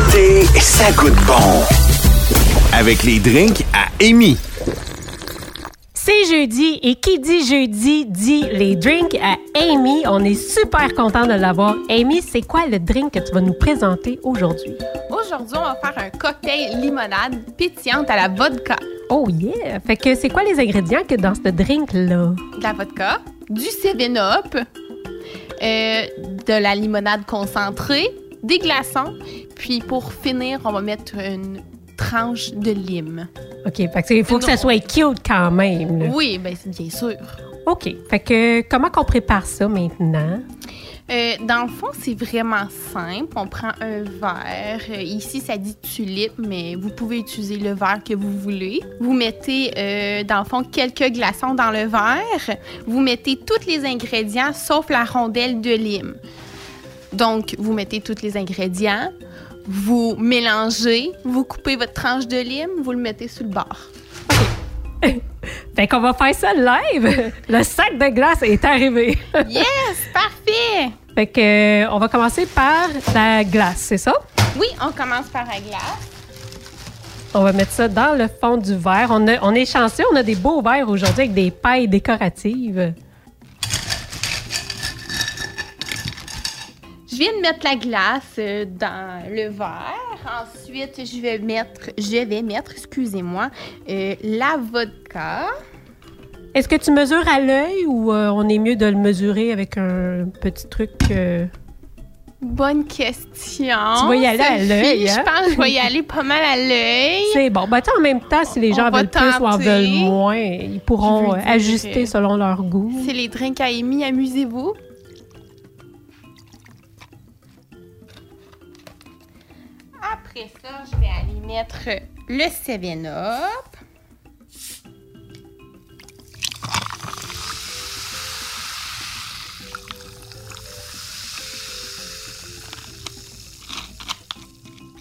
L'été, ça goûte bon. Avec les drinks à Amy. C'est jeudi et qui dit jeudi dit les drinks à Amy. On est super content de l'avoir. Amy, c'est quoi le drink que tu vas nous présenter aujourd'hui? Aujourd'hui, on va faire un cocktail limonade pétillante à la vodka. Oh yeah! Fait que c'est quoi les ingrédients que dans ce drink-là? De la vodka, du 7-up, euh, de la limonade concentrée, des glaçons, puis pour finir, on va mettre une tranche de lime. OK, fait que il faut que ça soit cute quand même. là. Oui, ben c'est bien sûr. OK, fait que comment qu'on prépare ça maintenant? Euh, dans le fond, c'est vraiment simple. On prend un verre. Euh, ici, ça dit tulipe, mais vous pouvez utiliser le verre que vous voulez. Vous mettez, euh, dans le fond, quelques glaçons dans le verre. Vous mettez tous les ingrédients, sauf la rondelle de lime. Donc, vous mettez tous les ingrédients. Vous mélangez. Vous coupez votre tranche de lime. Vous le mettez sur le bord. Fait qu'on va faire ça live! Le sac de glace est arrivé. Yes! Parfait! fait que euh, on va commencer par la glace, c'est ça? Oui, on commence par la glace. On va mettre ça dans le fond du verre. On, a- on est chanceux, on a des beaux verres aujourd'hui avec des pailles décoratives. Je viens de mettre la glace euh, dans le verre. Ensuite, je vais mettre, je vais mettre, excusez-moi, euh, la vodka. Est-ce que tu mesures à l'œil ou euh, on est mieux de le mesurer avec un petit truc? euh, Bonne question. Tu vas y aller à l'œil, Je hein? pense que je vais y aller pas mal à l'œil. C'est bon. Ben, tu sais, en même temps, si les gens veulent plus ou en veulent moins, ils pourront ajuster selon leur goût. C'est les drinks à Amy, amusez-vous. Après ça, je vais aller mettre le 7-Up.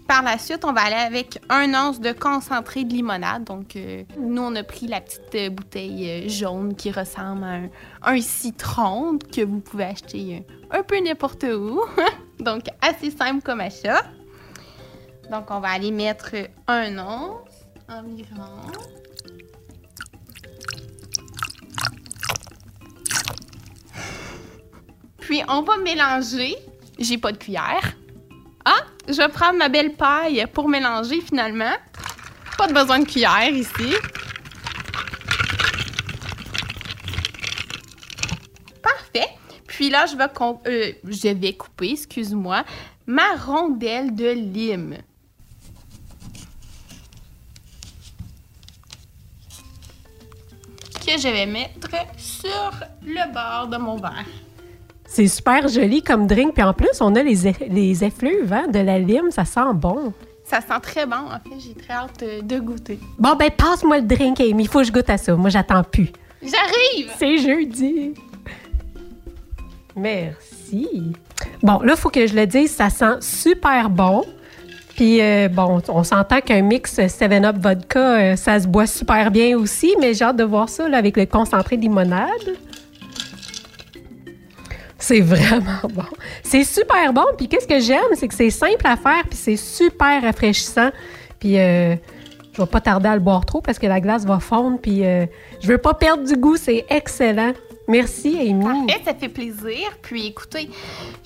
Par la suite, on va aller avec un once de concentré de limonade. Donc, euh, nous, on a pris la petite euh, bouteille euh, jaune qui ressemble à un, un citron que vous pouvez acheter un peu n'importe où. Donc, assez simple comme achat. Donc, on va aller mettre un once environ. Puis, on va mélanger. J'ai pas de cuillère. Ah, je vais prendre ma belle paille pour mélanger finalement. Pas de besoin de cuillère ici. Parfait. Puis là, je vais, euh, je vais couper, excuse-moi, ma rondelle de lime. Que je vais mettre sur le bord de mon verre. C'est super joli comme drink. Puis en plus, on a les, les effluves hein, de la lime. Ça sent bon. Ça sent très bon. En fait, j'ai très hâte euh, de goûter. Bon, ben, passe-moi le drink, Amy. Il faut que je goûte à ça. Moi, j'attends plus. J'arrive! C'est jeudi. Merci. Bon, là, il faut que je le dise, ça sent super bon. Puis, euh, bon, on s'entend qu'un mix 7-Up vodka, euh, ça se boit super bien aussi, mais j'ai hâte de voir ça là, avec le concentré de limonade. C'est vraiment bon. C'est super bon. Puis, qu'est-ce que j'aime, c'est que c'est simple à faire, puis c'est super rafraîchissant. Puis, euh, je vais pas tarder à le boire trop parce que la glace va fondre. Puis, euh, je veux pas perdre du goût. C'est excellent. Merci, Amy. Parfait, ça fait plaisir. Puis écoutez,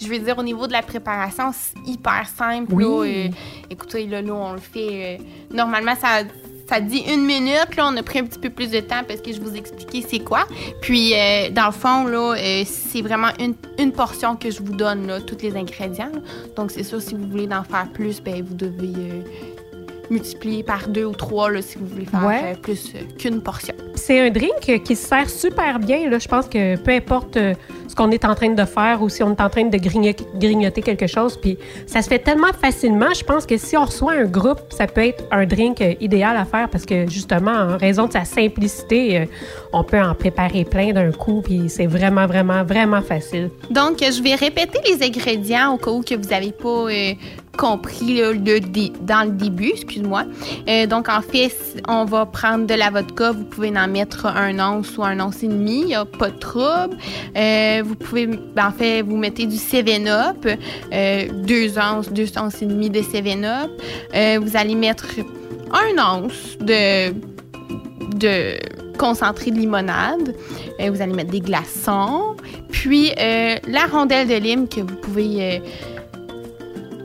je veux dire, au niveau de la préparation, c'est hyper simple. Oui. là. Écoutez, là, nous, on le fait. euh, normalement, ça, ça dit une minute. Là, on a pris un petit peu plus de temps parce que je vous expliquais c'est quoi. Puis, euh, dans le fond, là, euh, c'est vraiment une, une portion que je vous donne, là, tous les ingrédients. là. Donc, c'est sûr, si vous voulez en faire plus, ben, vous devez multiplier par deux ou trois là, si vous voulez faire Ouais. plus qu'une portion. C'est un drink qui se sert super bien. Là. Je pense que peu importe euh, ce qu'on est en train de faire ou si on est en train de grignoter, quelque chose, puis ça se fait tellement facilement. Je pense que si on reçoit un groupe, ça peut être un drink euh, idéal à faire parce que justement, en raison de sa simplicité, euh, on peut en préparer plein d'un coup, puis c'est vraiment, vraiment, vraiment facile. Donc, je vais répéter les ingrédients au cas où que vous n'avez pas, compris le dans le début, excuse-moi. Euh, donc, en fait, on va prendre de la vodka. Vous pouvez en mettre un once ou un once et demi. Il n'y a pas de trouble. Euh, vous pouvez, ben, en fait, vous mettez du 7-Up, euh, deux onces, deux onces et demi de 7-Up. Euh, vous allez mettre un once de, de concentré de limonade. Vous allez mettre des glaçons. Puis, la rondelle de lime que vous pouvez...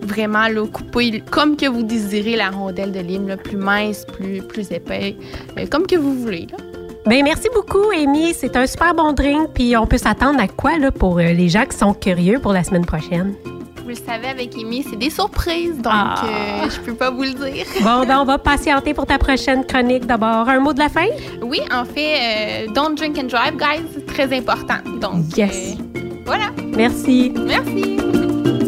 vraiment là, couper comme que vous désirez la rondelle de lime, là, plus mince, plus, plus épais, euh, comme que vous voulez. Là. Ben merci beaucoup, Amy. C'est un super bon drink. Puis on peut s'attendre à quoi là, pour euh, les gens qui sont curieux pour la semaine prochaine? Vous le savez, avec Amy, c'est des surprises, donc Ah. euh, je peux pas vous le dire. Bon, ben on va patienter pour ta prochaine chronique d'abord. Un mot de la fin? Oui, en fait, euh, don't drink and drive, guys, c'est très important. Donc, Yes. euh, voilà. Merci. Merci.